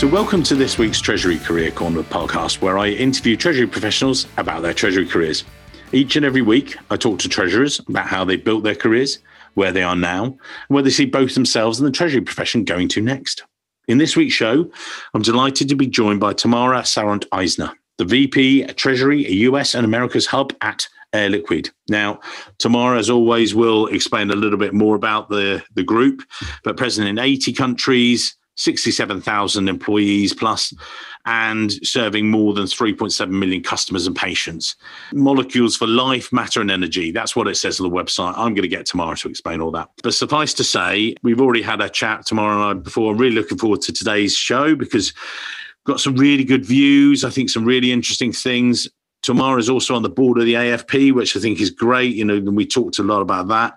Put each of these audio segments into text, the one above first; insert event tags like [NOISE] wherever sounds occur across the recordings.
So, welcome to this week's Treasury Career Corner podcast, where I interview Treasury professionals about their Treasury careers. Each and every week, I talk to Treasurers about how they built their careers, where they are now, and where they see both themselves and the Treasury profession going to next. In this week's show, I'm delighted to be joined by Tamara Sarant Eisner, the VP Treasury, US and America's Hub at Air Liquide. Now, Tamara, as always, will explain a little bit more about the, the group, but present in 80 countries, 67,000 employees plus, and serving more than 3.7 million customers and patients. Molecules for life, matter, and energy. That's what it says on the website. I'm going to get Tamara to explain all that. But suffice to say, we've already had a chat, Tamara and before. I'm really looking forward to today's show because got some really good views. I think some really interesting things. Tamara is also on the board of the AFP, which I think is great. You know, we talked a lot about that.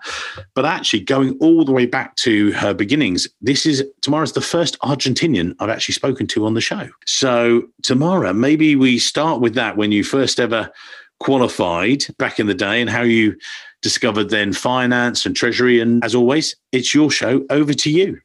But actually, going all the way back to her beginnings, this is Tamara's the first Argentinian I've actually spoken to on the show. So, Tamara, maybe we start with that when you first ever qualified back in the day and how you discovered then finance and treasury. And as always, it's your show. Over to you.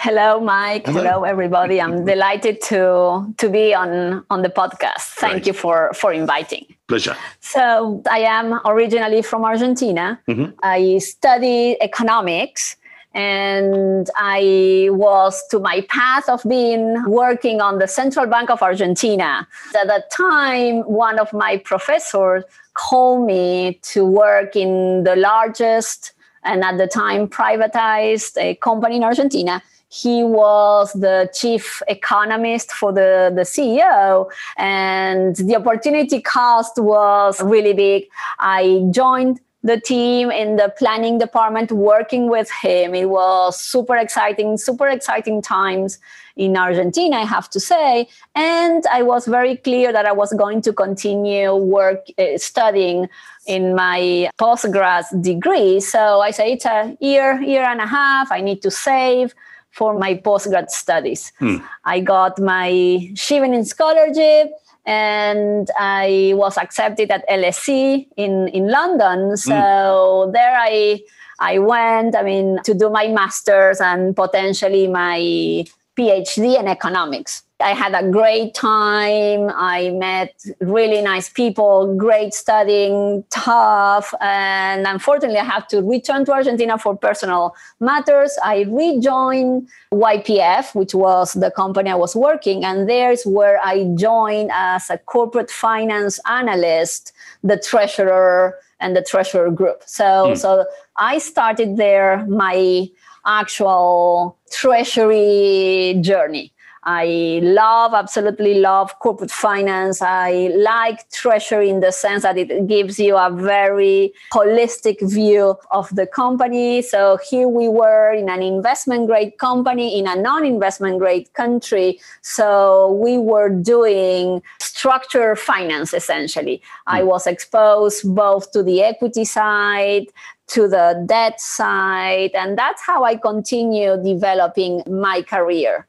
Hello, Mike. Hello. Hello, everybody. I'm [LAUGHS] delighted to to be on on the podcast. Thank Great. you for for inviting. Pleasure. So I am originally from Argentina. Mm-hmm. I studied economics and I was to my path of being working on the Central Bank of Argentina. At that time, one of my professors called me to work in the largest and at the time privatized a company in Argentina he was the chief economist for the, the CEO, and the opportunity cost was really big. I joined the team in the planning department working with him. It was super exciting, super exciting times in Argentina, I have to say. And I was very clear that I was going to continue work uh, studying in my postgrad degree. So I said it's a year, year and a half. I need to save for my postgrad studies. Hmm. I got my Chevening scholarship and I was accepted at LSE in, in London. So hmm. there I I went, I mean, to do my master's and potentially my PhD in economics. I had a great time. I met really nice people, great studying, tough. And unfortunately, I have to return to Argentina for personal matters. I rejoined YPF, which was the company I was working. And there's where I joined as a corporate finance analyst, the treasurer and the treasurer group. So, mm. so I started there my actual treasury journey. I love, absolutely love corporate finance. I like treasury in the sense that it gives you a very holistic view of the company. So here we were in an investment grade company in a non investment grade country. So we were doing structure finance essentially. Mm. I was exposed both to the equity side, to the debt side. And that's how I continue developing my career.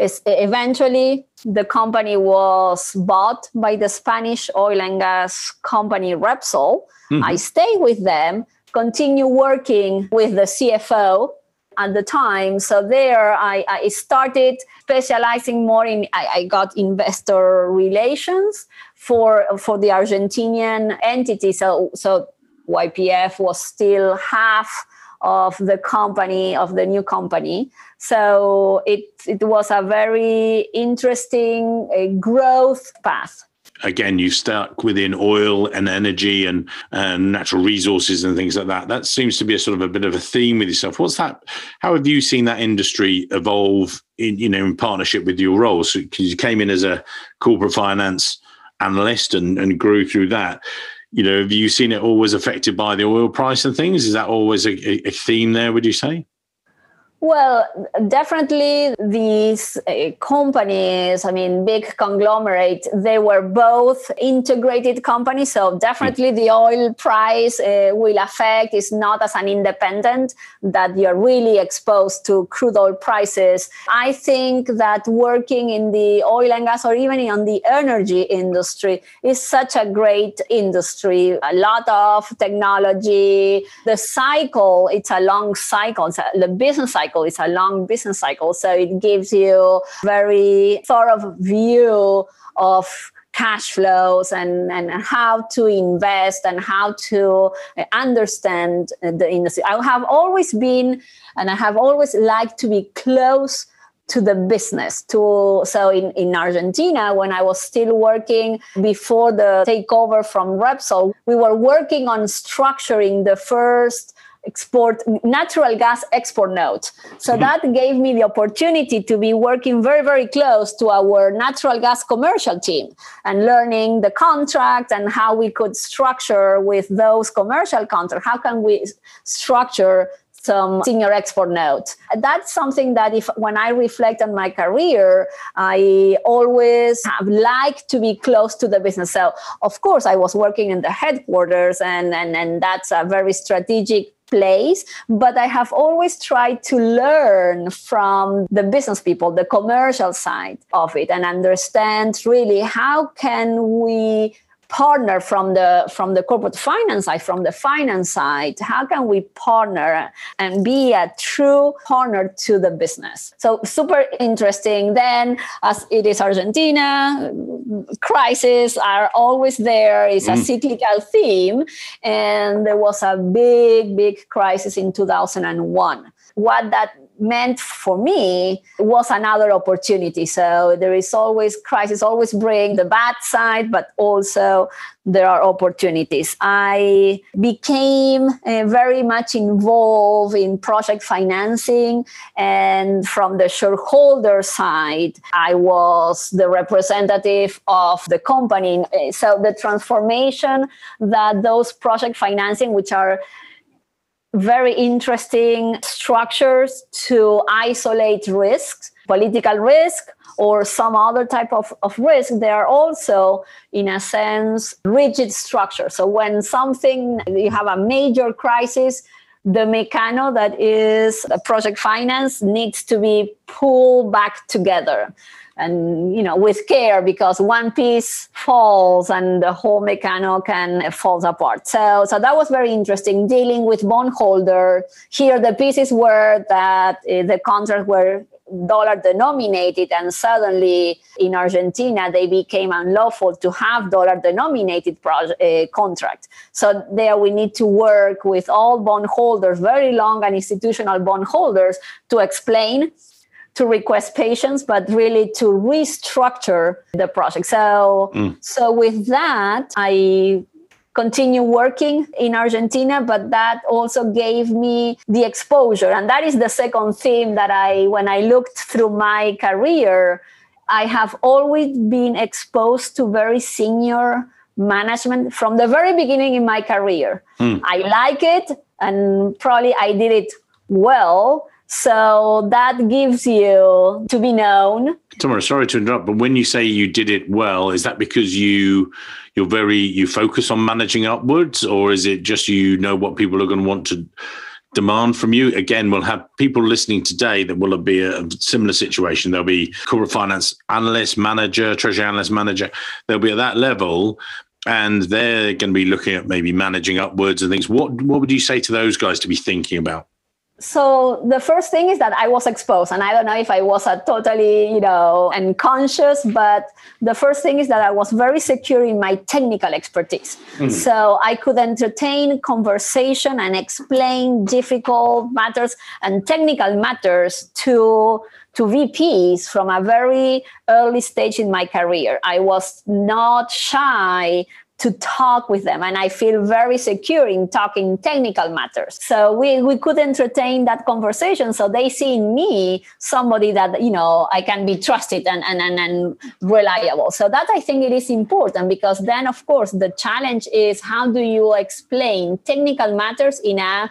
It's, eventually, the company was bought by the Spanish oil and gas company Repsol. Mm-hmm. I stay with them, continue working with the CFO at the time. So there, I, I started specializing more in. I, I, got investor relations for for the Argentinian entity. So so YPF was still half of the company of the new company so it it was a very interesting uh, growth path. Again you stuck within oil and energy and, and natural resources and things like that. That seems to be a sort of a bit of a theme with yourself. What's that how have you seen that industry evolve in you know in partnership with your roles because you came in as a corporate finance analyst and, and grew through that. You know, have you seen it always affected by the oil price and things? Is that always a, a theme there, would you say? Well, definitely these uh, companies, I mean, big conglomerate, they were both integrated companies. So definitely the oil price uh, will affect, it's not as an independent that you're really exposed to crude oil prices. I think that working in the oil and gas or even on the energy industry is such a great industry. A lot of technology, the cycle, it's a long cycle, the business cycle cycle. It's a long business cycle. So it gives you very thorough view of cash flows and, and how to invest and how to understand the industry. I have always been and I have always liked to be close to the business to so in, in argentina when i was still working before the takeover from repsol we were working on structuring the first export natural gas export note so mm-hmm. that gave me the opportunity to be working very very close to our natural gas commercial team and learning the contract and how we could structure with those commercial contracts how can we structure some senior export note. That's something that if when I reflect on my career, I always have liked to be close to the business. So of course I was working in the headquarters and and, and that's a very strategic place but i have always tried to learn from the business people the commercial side of it and understand really how can we partner from the from the corporate finance side from the finance side how can we partner and be a true partner to the business? So super interesting. Then as it is argentina crises are always there. It's a mm. cyclical theme. And there was a big big crisis in 2001 what that meant for me was another opportunity. So there is always crisis, always bring the bad side, but also there are opportunities. I became uh, very much involved in project financing, and from the shareholder side, I was the representative of the company. So the transformation that those project financing, which are very interesting structures to isolate risks, political risk, or some other type of, of risk. They are also, in a sense, rigid structures. So when something, you have a major crisis, the mecano that is project finance needs to be pulled back together and you know with care because one piece falls and the whole mechano can falls apart. So so that was very interesting dealing with bondholder. Here the pieces were that uh, the contracts were dollar denominated and suddenly in argentina they became unlawful to have dollar denominated project, uh, contract. So there we need to work with all bondholders very long and institutional bondholders to explain to request patients, but really to restructure the project. So, mm. so with that, I continue working in Argentina, but that also gave me the exposure. And that is the second theme that I, when I looked through my career, I have always been exposed to very senior management from the very beginning in my career. Mm. I like it, and probably I did it well so that gives you to be known. Tamara, sorry to interrupt, but when you say you did it well, is that because you you're very you focus on managing upwards, or is it just you know what people are going to want to demand from you? Again, we'll have people listening today that will be a similar situation. There'll be corporate finance analyst, manager, treasury analyst, manager. They'll be at that level, and they're going to be looking at maybe managing upwards and things. What what would you say to those guys to be thinking about? So the first thing is that i was exposed and i don't know if i was a totally you know unconscious but the first thing is that i was very secure in my technical expertise mm-hmm. so i could entertain conversation and explain difficult matters and technical matters to to VPs from a very early stage in my career. I was not shy to talk with them and i feel very secure in talking technical matters. So we, we could entertain that conversation so they see in me somebody that you know i can be trusted and, and, and, and reliable. So that i think it is important because then of course the challenge is how do you explain technical matters in a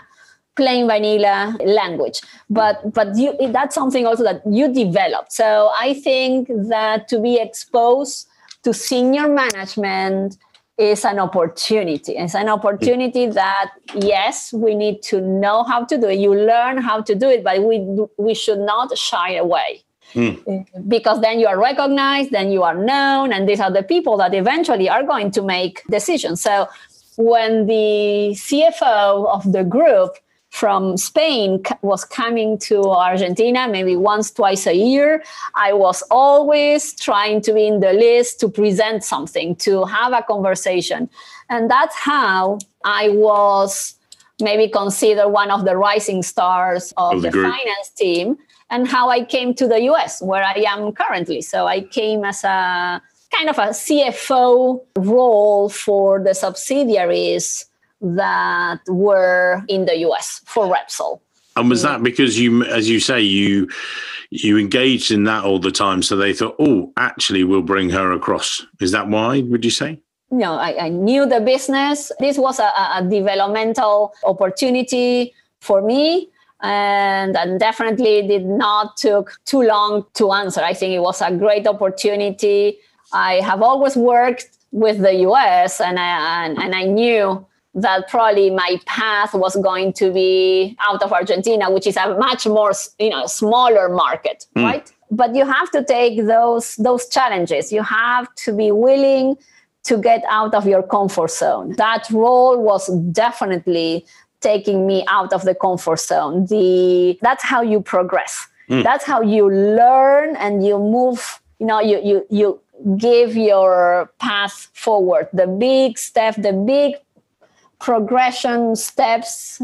plain vanilla language? But but you that's something also that you develop. So i think that to be exposed to senior management is an opportunity. It's an opportunity that yes, we need to know how to do it. You learn how to do it, but we we should not shy away. Mm. Because then you are recognized, then you are known, and these are the people that eventually are going to make decisions. So when the CFO of the group from Spain was coming to Argentina maybe once, twice a year, I was always trying to be in the list to present something, to have a conversation. And that's how I was maybe considered one of the rising stars of the, the finance team and how I came to the US, where I am currently. So I came as a kind of a CFO role for the subsidiaries that were in the US for Repsol. And was that because you, as you say, you you engaged in that all the time, so they thought, oh, actually, we'll bring her across. Is that why? Would you say? No, I, I knew the business. This was a, a developmental opportunity for me and, and definitely did not took too long to answer. I think it was a great opportunity. I have always worked with the US and I, and, and I knew that probably my path was going to be out of Argentina, which is a much more you know smaller market, mm. right? But you have to take those those challenges. You have to be willing to get out of your comfort zone. That role was definitely taking me out of the comfort zone. The that's how you progress. Mm. That's how you learn and you move. You know, you you you give your path forward. The big step, the big progression steps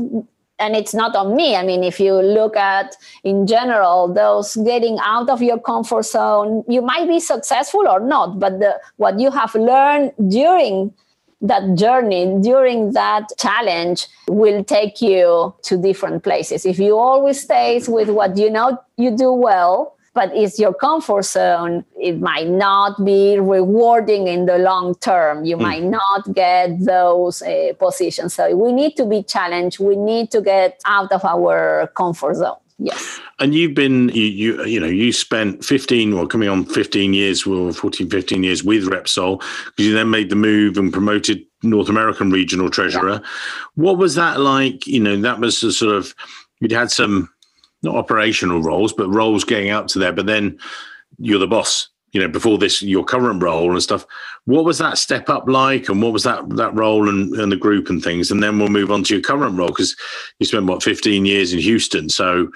and it's not on me. I mean, if you look at in general, those getting out of your comfort zone, you might be successful or not, but the, what you have learned during that journey, during that challenge, will take you to different places. If you always stays with what you know you do well, but it's your comfort zone. It might not be rewarding in the long term. You mm. might not get those uh, positions. So we need to be challenged. We need to get out of our comfort zone. Yes. And you've been, you, you, you know, you spent 15 or coming on 15 years, well, 14, 15 years with Repsol, because you then made the move and promoted North American regional treasurer. Yeah. What was that like? You know, that was a sort of, you'd had some not operational roles, but roles getting up to there. But then you're the boss. You know, before this, your current role and stuff. What was that step up like, and what was that that role and, and the group and things? And then we'll move on to your current role because you spent what 15 years in Houston, so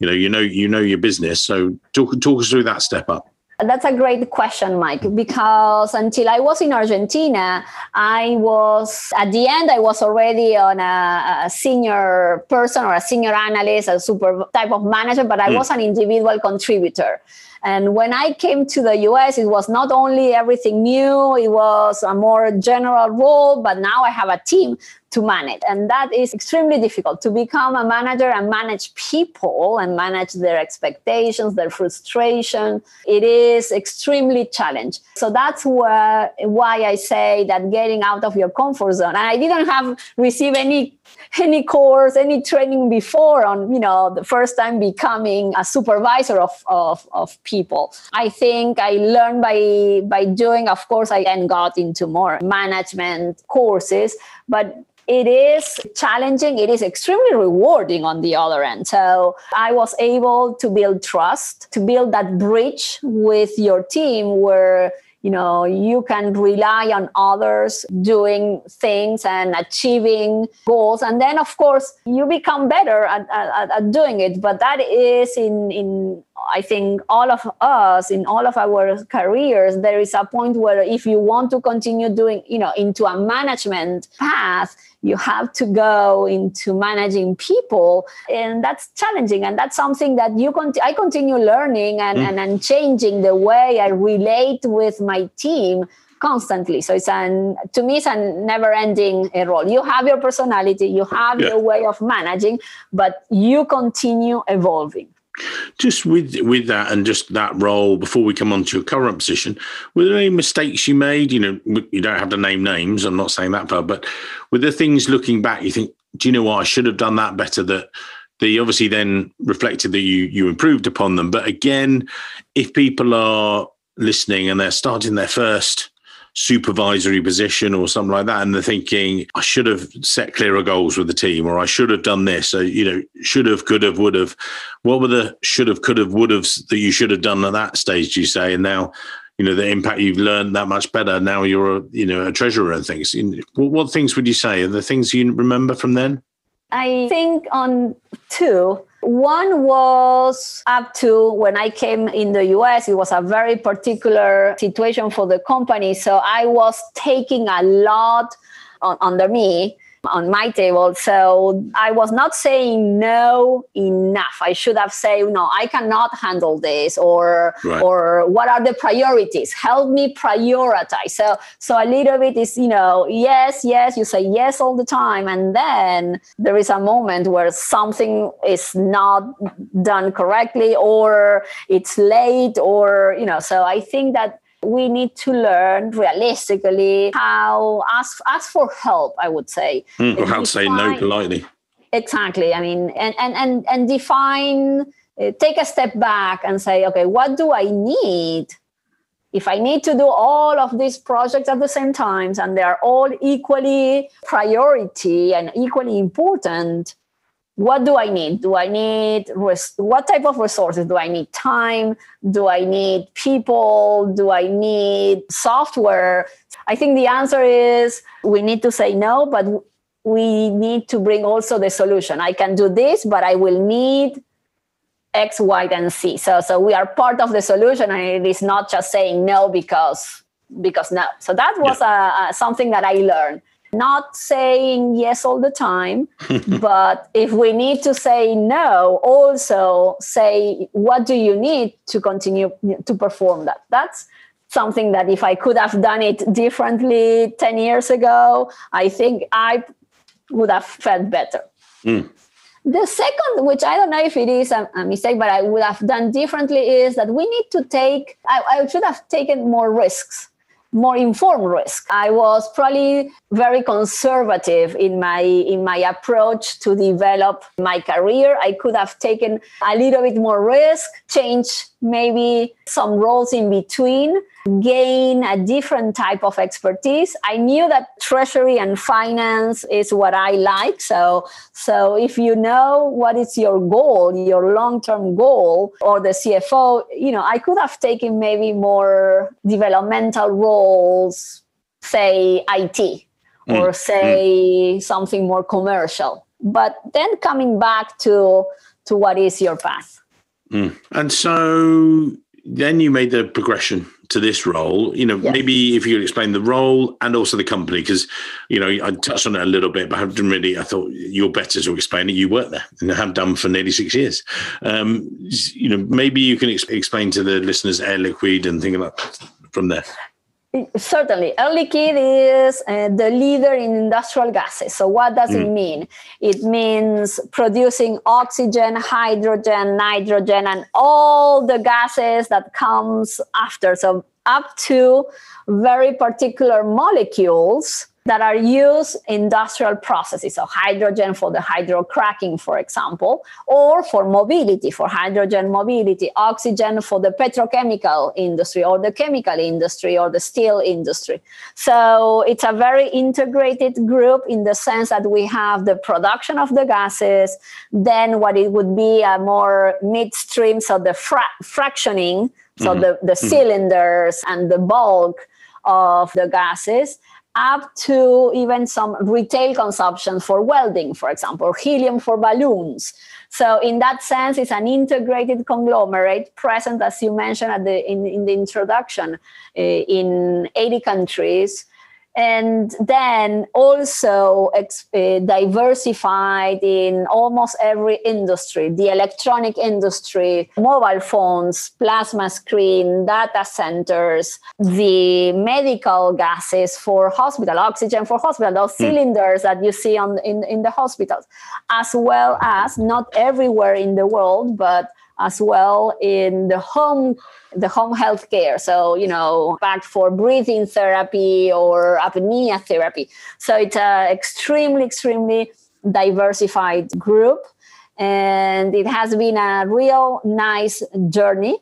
you know you know you know your business. So talk talk us through that step up. That's a great question, Mike, because until I was in Argentina, I was at the end, I was already on a, a senior person or a senior analyst, a super type of manager, but I mm. was an individual contributor. And when I came to the US, it was not only everything new, it was a more general role, but now I have a team to manage. And that is extremely difficult to become a manager and manage people and manage their expectations, their frustration. It is extremely challenging. So that's where, why I say that getting out of your comfort zone. And I didn't have received any any course, any training before on, you know, the first time becoming a supervisor of, of, of people. I think I learned by by doing, of course, I then got into more management courses, but it is challenging it is extremely rewarding on the other end. So i was able to build trust to build that bridge with your team where you know you can rely on others doing things and achieving goals. And then of course you become better at, at, at, doing it. But that is in in i think all of us in all of our careers there is a point where if you want to continue doing you know into a management path you have to go into managing people and that's challenging and that's something that you con- i continue learning and, mm. and, and changing the way i relate with my team constantly so it's an to me it's a never ending role you have your personality you have yeah. your way of managing but you continue evolving just with with that and just that role before we come on to your current position, were there any mistakes you made? You know, you don't have to name names. I'm not saying that but were there things looking back you think, do you know what? I should have done that better. That they obviously then reflected that you you improved upon them. But again, if people are listening and they're starting their first supervisory position or something like that, and they're thinking, I should have set clearer goals with the team, or I should have done this. So, you know, should have, could have, would have. What were the should have, could have, would have that you should have done at that stage, you say? And now, you know, the impact you've learned that much better. Now you're a, you know, a treasurer and things. What, what things would you say? Are the things you remember from then? I think on two. One was up to when I came in the US, it was a very particular situation for the company. So I was taking a lot on, under me on my table. So I was not saying no enough. I should have said, no, I cannot handle this or right. or what are the priorities? Help me prioritize. So so a little bit is, you know, yes, yes, you say yes all the time. And then there is a moment where something is not done correctly or it's late or, you know, so I think that we need to learn realistically how ask ask for help i would say. Mm, or how to say no politely. Exactly i mean and and and, and define uh, take a step back and say okay what do i need? If i need to do all of these projects at the same times and they are all equally priority and equally important what do I need? Do I need res- what type of resources? Do I need time? Do I need people? Do I need software? I think the answer is we need to say no, but we need to bring also the solution. I can do this, but I will need X, Y, and Z. So, so we are part of the solution, and it is not just saying no because because no. So that was yeah. a, something that I learned not saying yes all the time, [LAUGHS] but if we need to say no, also say what do you need to continue to perform that. That's something that if I could have done it differently 10 years ago, I think I would have felt better. Mm. The second, which I don't know if it is a, a, mistake, but I would have done differently, is that we need to take, I, I should have taken more risks more informed risk. I was probably very conservative in my in my approach to develop my career. I could have taken a little bit more risk, change maybe some roles in between, gain a different type of expertise. I knew that treasury and finance is what I like. So, so if you know what is your goal, your long-term goal, or the CFO, you know, I could have taken maybe more developmental roles, say IT, mm. or say mm. something more commercial. But then coming back to to what is your path Mm. And so then you made the progression to this role. You know, yes. maybe if you could explain the role and also the company, because you know I touched on it a little bit, but I didn't really. I thought you're better to explain it. You work there and have done for nearly six years. Um, you know, maybe you can ex- explain to the listeners Air Liquide and think about from there. Certainly, Air Liquide is uh, the leader in industrial gases. So, what does mm. it mean? It means producing oxygen, hydrogen, nitrogen, and all the gases that comes after. So, up to very particular molecules that are used in industrial processes, so hydrogen for the hydrocracking, for example, or for mobility, for hydrogen mobility, oxygen for the petrochemical industry or the chemical industry or the steel industry. So it's a very integrated group in the sense that we have the production of the gases, then what it would be a more midstream, so the fra- fractioning, so mm-hmm. the, the mm-hmm. cylinders and the bulk of the gases up to even some retail consumption for welding, for example, helium for balloons. So in that sense, it's an integrated conglomerate present, as you mentioned the, in, in the introduction, uh, in 80 countries and then also uh, diversified in almost every industry the electronic industry mobile phones plasma screen data centers the medical gases for hospital oxygen for hospital those mm. cylinders that you see on in, in the hospitals as well as not everywhere in the world but as well in the home the home health care. So you know back for breathing therapy or apnea therapy. So it's an extremely extremely diversified group. And it has been a real nice journey.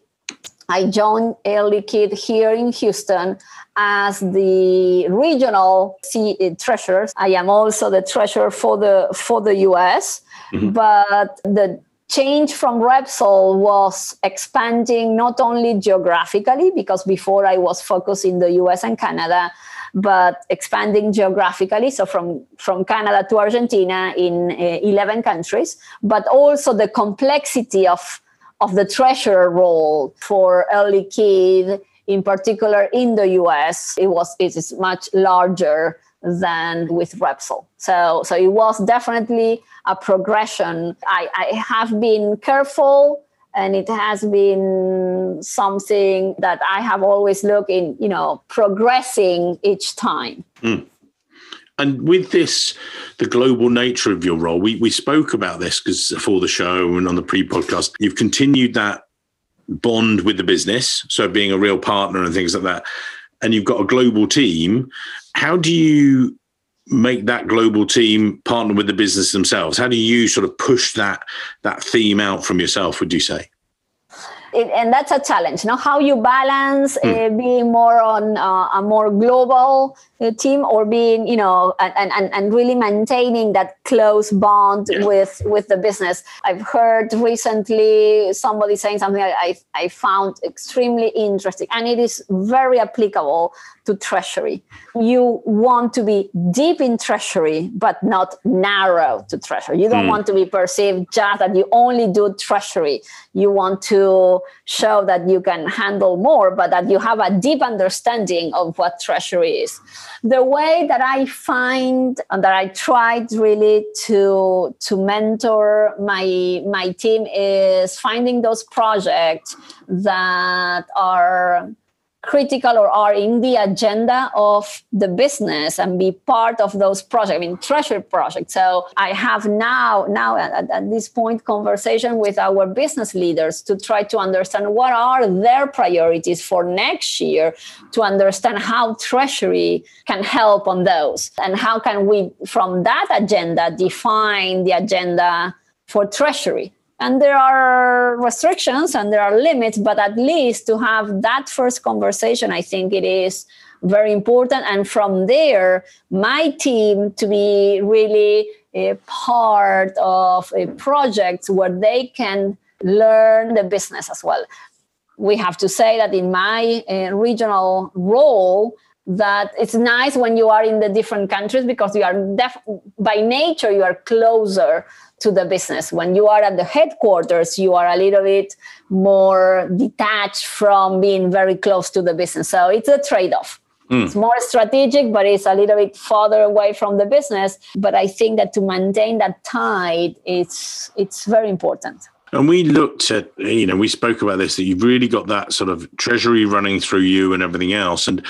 I joined Air Liquide here in Houston as the regional C- treasurer. I am also the treasurer for the for the US, mm-hmm. but the change from Repsol was expanding not only geographically, because before I was focused in the US and Canada, but expanding geographically, so from, from Canada to Argentina in uh, 11 countries, but also the complexity of, of the treasurer role for Air Liquide, in particular in the US, it was it is much larger than with Repsol. So, so it was definitely a progression. I, I have been careful and it has been something that I have always looked in, you know, progressing each time. Mm. And with this, the global nature of your role, we, we spoke about this because for the show and on the pre podcast, you've continued that bond with the business. So being a real partner and things like that. And you've got a global team how do you make that global team partner with the business themselves? How do you sort of push that that theme out from yourself? Would you say? It, and that's a challenge. Now, how you balance uh, being more on uh, a more global team or being, you know, and, and, and really maintaining that close bond yeah. with with the business. I've heard recently somebody saying something I, I, I found extremely interesting, and it is very applicable to treasury. You want to be deep in treasury, but not narrow to treasury. You don't mm. want to be perceived just that you only do treasury. You want to show that you can handle more, but that you have a deep understanding of what treasury is. The way that I find and that I tried really to to mentor my my team is finding those projects that are critical or are in the agenda of the business and be part of those projects. I mean, treasure projects. So I have now, now at, at, this point, conversation with our business leaders to try to understand what are their priorities for next year, to understand how treasury can help on those, and how can we, from that agenda, define the agenda for treasury and there are restrictions and there are limits but at least to have that first conversation i think it is very important. And from there my team to be really a part of a project where they can learn the business as well. We have to say that in my uh, regional role that it's nice when you are in the different countries because you are def- by nature you are closer to the business. When you are at the headquarters, you are a little bit more detached from being very close to the business. So it's a trade off. Mm. It's more strategic, but it's a little bit farther away from the business. But I think that to maintain that tide, it's it's very important. And we looked at, you know, we spoke about this that you've really got that sort of treasury running through you and everything else. And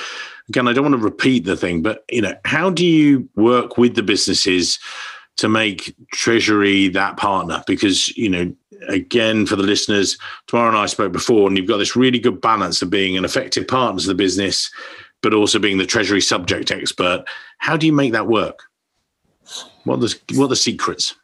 again, I don't want to repeat the thing, but you know, how do you work with the businesses to make Treasury that partner because, you know, again, for the listeners, Tamara and I spoke before, and you've got this really good balance of being an effective partner to the business, but also being the Treasury subject expert. How do you make that work? What are the, what are the secrets?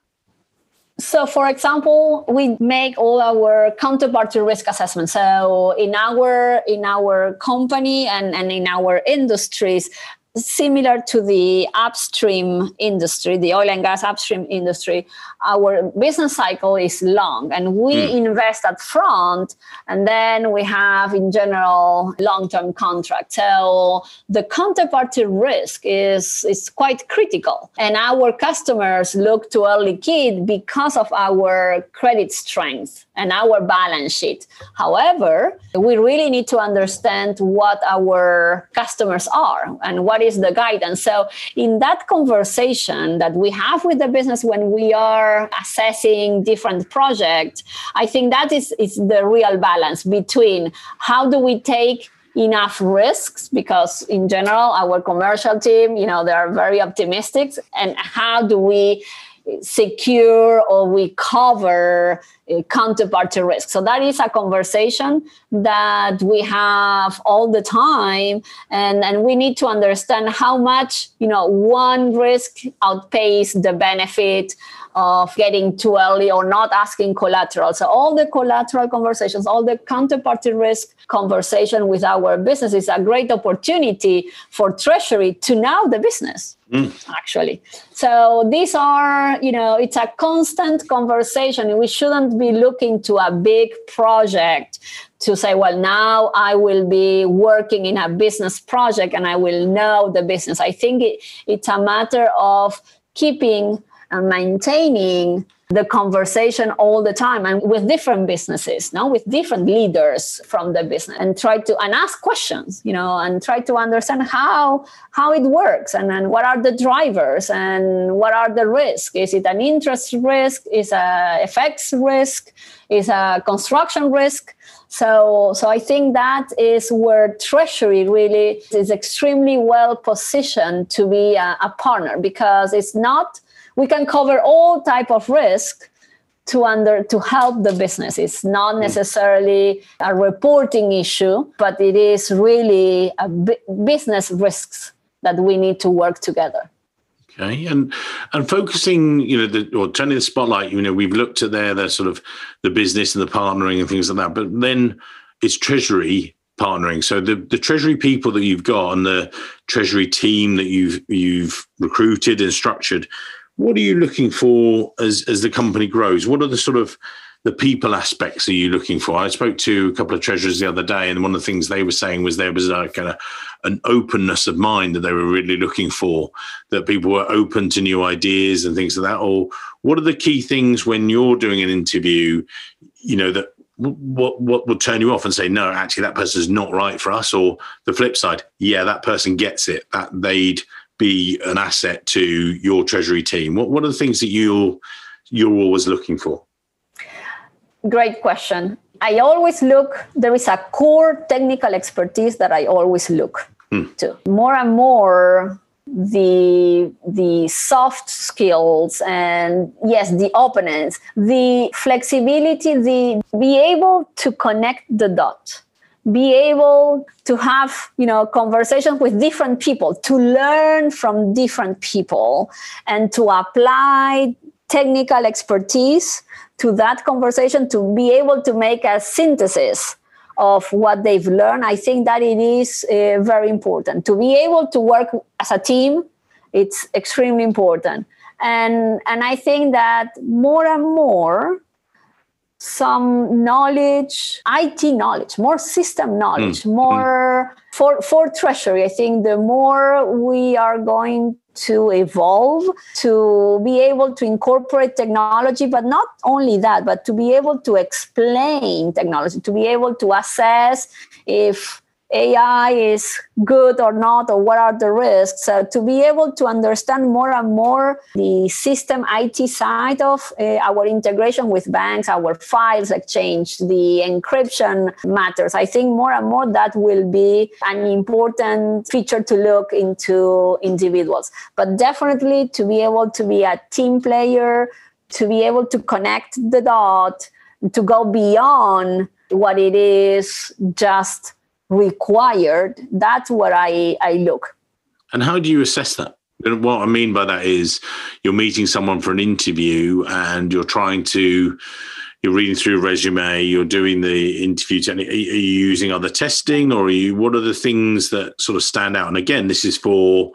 So, for example, we make all our counterparty risk assessments. So, in our in our company and, and in our industries, similar to the upstream industry, the oil and gas upstream industry, our business cycle is long and we mm. invest up front and then we have in general long-term contracts. So the counterparty risk is, is quite critical. And our customers look to Air Liquide because of our credit strength and our balance sheet. However, we really need to understand what our customers are and what is the guidance. So, in that conversation that we have with the business when we are assessing different projects, I think that is, is the real balance between how do we take enough risks because in general our commercial team you know they are very optimistic and how do we secure or we cover uh, counterparty risk. So that is a conversation that we have all the time, and and we need to understand how much you know one risk outpaces the benefit of getting too early or not asking collateral. So all the collateral conversations, all the counterparty risk conversation with our business is a great opportunity for treasury to know the business mm. actually. So these are, you know, it's a constant conversation. We shouldn't be looking to a big project to say, well, now I will be working in a business project and I will know the business. I think it, it's a matter of keeping and maintaining the conversation all the time and with different businesses now with different leaders from the business and try to and ask questions you know and try to understand how how it works and then what are the drivers and what are the risks is it an interest risk? Is a FX risk? Is a construction risk? So so i think that is where treasury really is extremely well positioned to be a, a partner because it's not we can cover all type of risk to under to help the business. It's not mm. necessarily a reporting issue but it is really a business risks that we need to work together. Okay and and focusing you know the or turning the spotlight you know we've looked at there the sort of the business and the partnering and things like that but then it's treasury partnering. So the the treasury people that you've got and the treasury team that you've you've recruited and structured what are you looking for as as the company grows? What are the sort of the people aspects are you looking for? I spoke to a couple of treasurers the other day, and one of the things they were saying was there was a kind of an openness of mind that they were really looking for, that people were open to new ideas and things like that. Or what are the key things when you're doing an interview, you know, that what what would turn you off and say no actually that person is not right for us or the flip side yeah that person gets it that they'd be an asset to your treasury team? What what are the things that you you're always looking for? Great question. I always look. There is a core technical expertise that I always look hmm. to. More and more, the the soft skills and yes the openness the flexibility the be able to connect the dot be able to have you know conversations with different people to learn from different people and to apply technical expertise to that conversation to be able to make a synthesis of what they've learned. I think that it is uh, very important. To be able to work as a team it's extremely important. And and i think that more and more some knowledge, IT knowledge, more system knowledge, mm. more mm. for for treasury. I think the more we are going to evolve to be able to incorporate technology, but not only that, but to be able to explain technology, to be able to assess if AI is good or not, or what are the risks. To be able to understand more and more the system IT side of uh, our integration with banks, our files exchange, the encryption matters. I think more and more that will be an important feature to look into individuals. But definitely to be able to be a team player, to be able to connect the dot, to go beyond what it is just required, that's where I, I look. And how do you assess that? What I mean by that is you're meeting someone for an interview and you're trying to you're reading through a resume, you're doing the interview technique. Are you using other testing or are you what are the things that sort of stand out? And again, this is for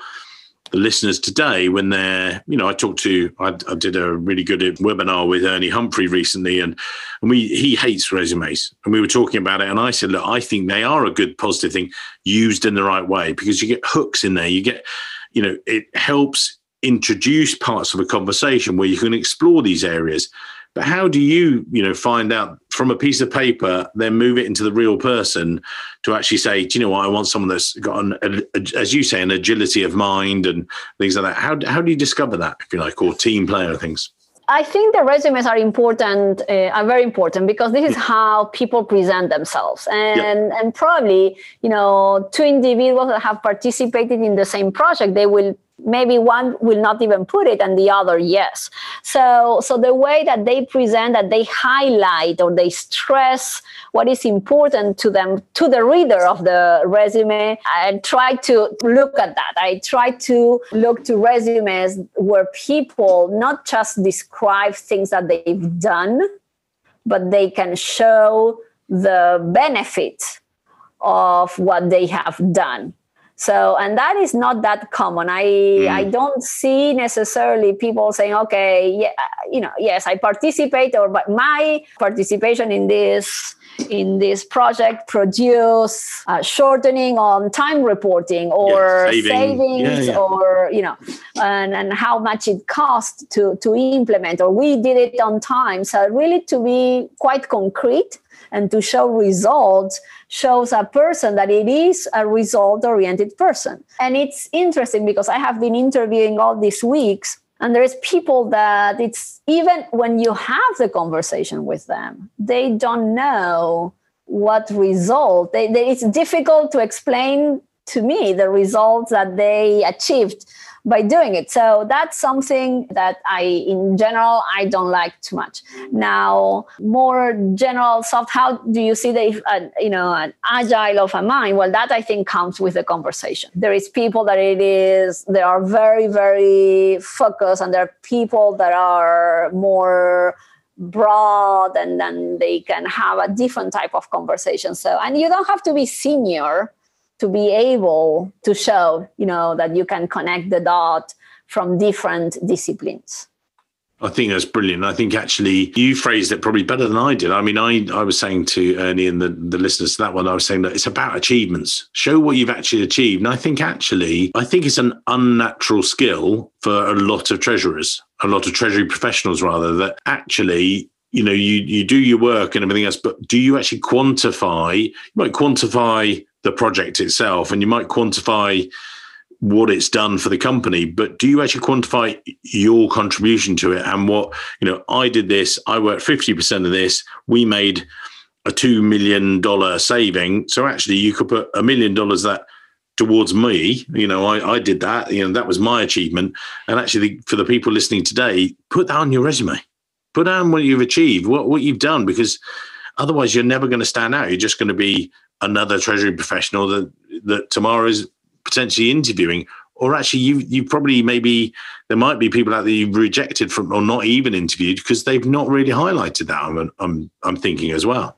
the listeners today when they're, you know, I talked to, I, I, did a really good webinar with Ernie Humphrey recently, and and we he hates resumes, and we were talking about it, and I said, look, I think they are a good positive thing used in the right way because you get hooks in there, you get, you know, it helps introduce parts of a conversation where you can explore these areas. But how do you, you know, find out from a piece of paper, then move it into the real person to actually say, do you know what, I want someone that's got an, a, a, as you say, an agility of mind and things like that. How how do you discover that, if you like, or team player things? I think the resumes are important, uh, are very important because this is how people present themselves, and and probably you know two individuals that have participated in the same project, they will maybe one will not even put it and the other yes. So so the way that they present that they highlight or they stress what is important to them to the reader of the resume i try to look at that. I try to look to resumes where people not just describe things that they've done but they can show the benefit of what they have done so and that is not that common i mm. i don't see necessarily people saying okay yeah you know yes i participate or but my participation in this in this project produce uh, shortening on time reporting or yeah, saving. savings yeah, yeah. or you know and, and how much it cost to to implement or we did it on time so really to be quite concrete and to show results shows a person that it is a result oriented person. And it's interesting because I have been interviewing all these weeks and there's people that it's even when you have the conversation with them, they don't know what result. They, they, it's difficult to explain to me the results that they achieved by doing it. So that's something that I, in general, I don't like too much. Now, more general soft, how do you see the, uh, you know, an agile of a mind? Well, that I think comes with the conversation. There is people that it is, they are very, very focused, and there are people that are more broad and then they can have a different type of conversation. So, and you don't have to be senior to be able to show you know that you can connect the dot from different disciplines I think that's brilliant. I think actually you phrased it probably better than I did. I mean, I, I was saying to Ernie and the, the listeners to that one, I was saying that it's about achievements. Show what you've actually achieved. And I think actually, I think it's an unnatural skill for a lot of treasurers, a lot of treasury professionals rather, that actually you know you you do your work and everything else but do you actually quantify you might quantify the project itself and you might quantify what it's done for the company but do you actually quantify your contribution to it and what you know i did this i worked 50% of this we made a $2 million saving so actually you could put a million dollars that towards me you know I, I did that you know that was my achievement and actually for the people listening today put that on your resume put down what you've achieved what, what you've done because otherwise you're never going to stand out. You're just going to be another treasury professional that that Tamara is potentially interviewing. Or actually you you probably maybe there might be people out there you've rejected from or not even interviewed because they've not really highlighted that i'm i'm i'm thinking as well.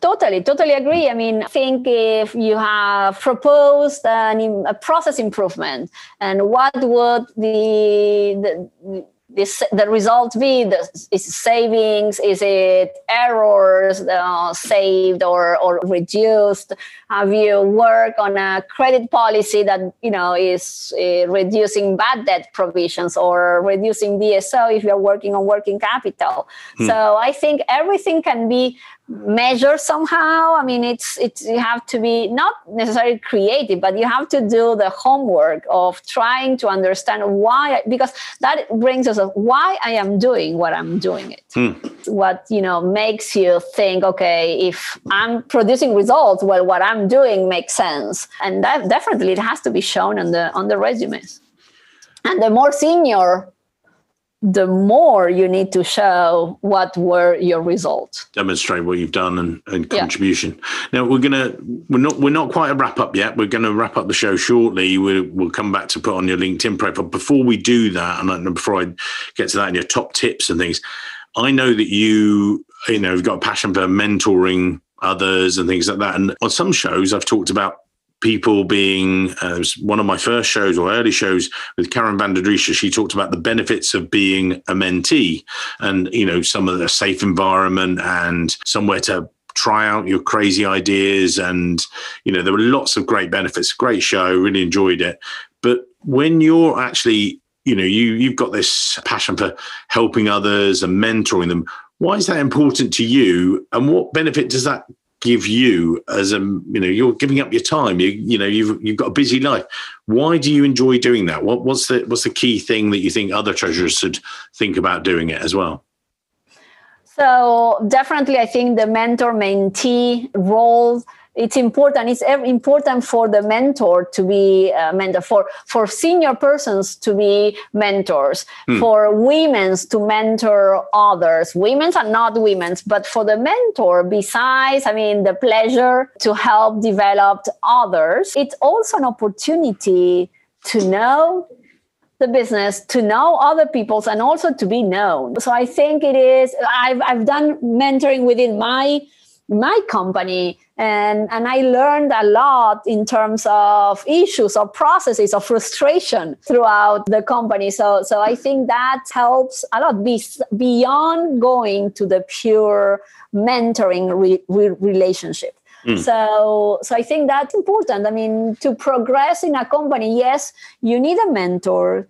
Totally, totally agree. I mean, I think if you have proposed an, a process improvement, and what would the, the this the result be the, is savings is it errors uh, saved or or reduced? Have you work on a credit policy that you know is uh, reducing bad debt provisions or reducing dso if you're working on working capital? Hmm. so i think everything can be measure somehow. I mean it's it's you have to be not necessarily creative but you have to do the homework of trying to understand why because that brings us why i am doing what i'm doing it. Hmm. what you know makes you think okay if i'm producing results well what i'm doing makes sense. And that definitely it has to be shown on the on the resumes. And the more senior the more you need to show what were your results. Demonstrate what you've done and, and contribution. Yeah. now we're gonna we're not we're not quite a wrap up yet. We're gonna wrap up the show shortly. We'll, we'll come back to put on your linkedin profile. Before we do that and before i get to that and your top tips and things i know that you you know have got a passion for mentoring others and things like that. And on some shows i've talked about people being uh, one of my first shows or early shows with Karen van der. She talked about the benefits of being a mentee and, you know, some of the safe environment and somewhere to try out your crazy ideas. And, you know, there were lots of great benefits. Great show, really enjoyed it. But when you're actually, you know, you you've got this passion for helping others and mentoring them. Why is that important to you? And what benefit does that give you as a you know you're giving up your time. You you know you've you've got a busy life. Why do you enjoy doing that? What what's the what's the key thing that you think other treasurers should think about doing it as well? So definitely i think the mentor mentee role it's important it's important for the mentor to be a mentor for for senior persons to be mentors hmm. for women's to mentor others women's are not women's but for the mentor besides i mean the pleasure to help develop others it's also an opportunity to know the business to know other people's and also to be known so i think it is i've, I've done mentoring within my my company and and i learned a lot in terms of issues or processes of frustration throughout the company so so i think that helps a lot be, beyond going to the pure mentoring re, re, relationship Mm. So, so I think that's important. I mean, to progress in a company, yes, you need a mentor.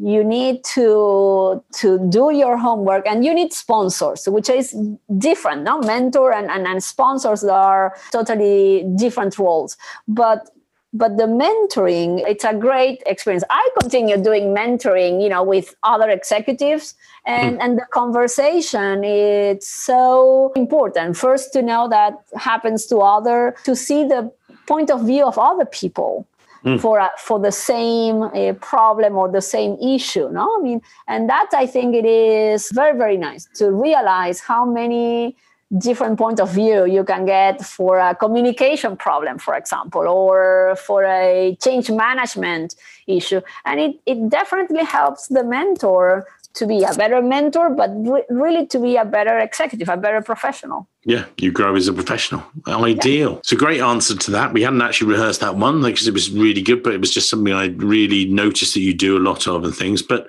You need to to do your homework, and you need sponsors, which is different. No, mentor and, and, and sponsors are totally different roles. But but the mentoring it's a great experience i continue doing mentoring you know with other executives and mm. and the conversation it's so important first to know that happens to other to see the point of view of other people mm. for for the same uh, problem or the same issue no i mean and that i think it is very very nice to realize how many different point of view you can get for a communication problem for example or for a change management issue and it, it definitely helps the mentor to be a better mentor but re- really to be a better executive a better professional. Yeah you grow as a professional ideal. Yeah. it's a great answer to that. We hadn't actually rehearsed that one because it was really good but it was just something i really noticed that you do a lot of and things. But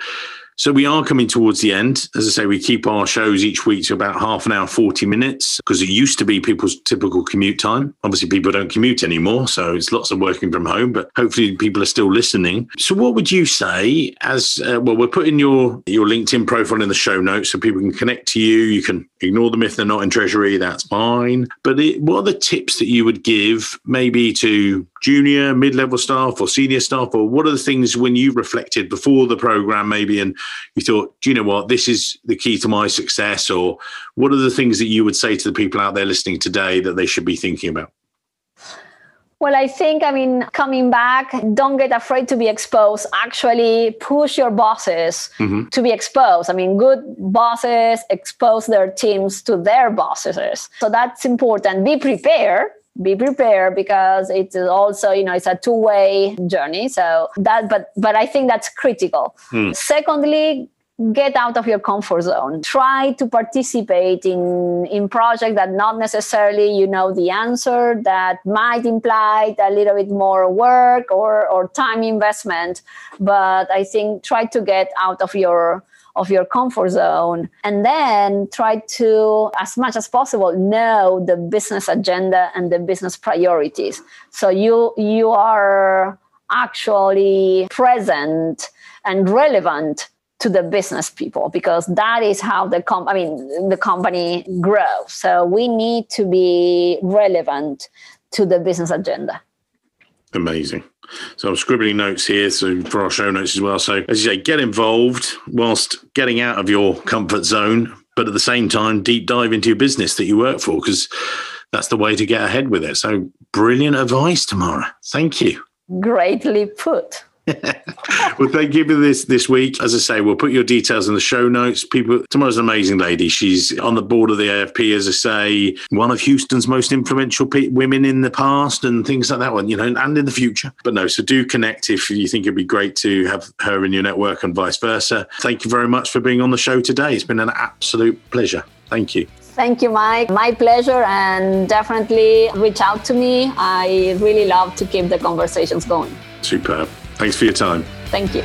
so we are coming towards the end. As I say, we keep our shows each week to about half an hour, 40 minutes, because it used to be people's typical commute time. Obviously, people don't commute anymore. So it's lots of working from home, but hopefully people are still listening. So what would you say as, uh, well, we're putting your, your LinkedIn profile in the show notes so people can connect to you. You can ignore them if they're not in treasury. That's fine. But it, what are the tips that you would give maybe to junior, mid level staff or senior staff? Or what are the things when you reflected before the program, maybe, and you thought, do you know what, this is the key to my success? Or what are the things that you would say to the people out there listening today that they should be thinking about? Well, I think, I mean, coming back, don't get afraid to be exposed. Actually, push your bosses mm-hmm. to be exposed. I mean, good bosses expose their teams to their bosses. So that's important. Be prepared be prepared because it's also you know it's a two-way journey. So that but but i think that's critical. Hmm. secondly get out of your comfort zone. Try to participate in in projects that not necessarily you know the answer that might imply a little bit more work or or time investment. But i think try to get out of your of your comfort zone and then try to as much as possible know the business agenda and the business priorities so you you are actually present and relevant to the business people because that is how the com- I mean the company grows. So we need to be relevant to the business agenda. Amazing. So I'm scribbling notes here, so for our show notes as well. So as you say, get involved whilst getting out of your comfort zone, but at the same time, deep dive into your business that you work for because that's the way to get ahead with it. So brilliant advice, Tamara. Thank you. Greatly put. Well, thank you for this this week. As I say, we'll put your details in the show notes. People, Tamara's an amazing lady. She's on the board of the AFP, as I say, one of Houston's most influential pe- women in the past and things like that one, you know, and in the future. But no, so do connect if you think it'd be great to have her in your network and vice versa. Thank you very much for being on the show today. It's been an absolute pleasure. Thank you. Thank you, Mike. My pleasure, and definitely reach out to me. I really love to keep the conversations going. Superb. Thanks for your time. Thank you.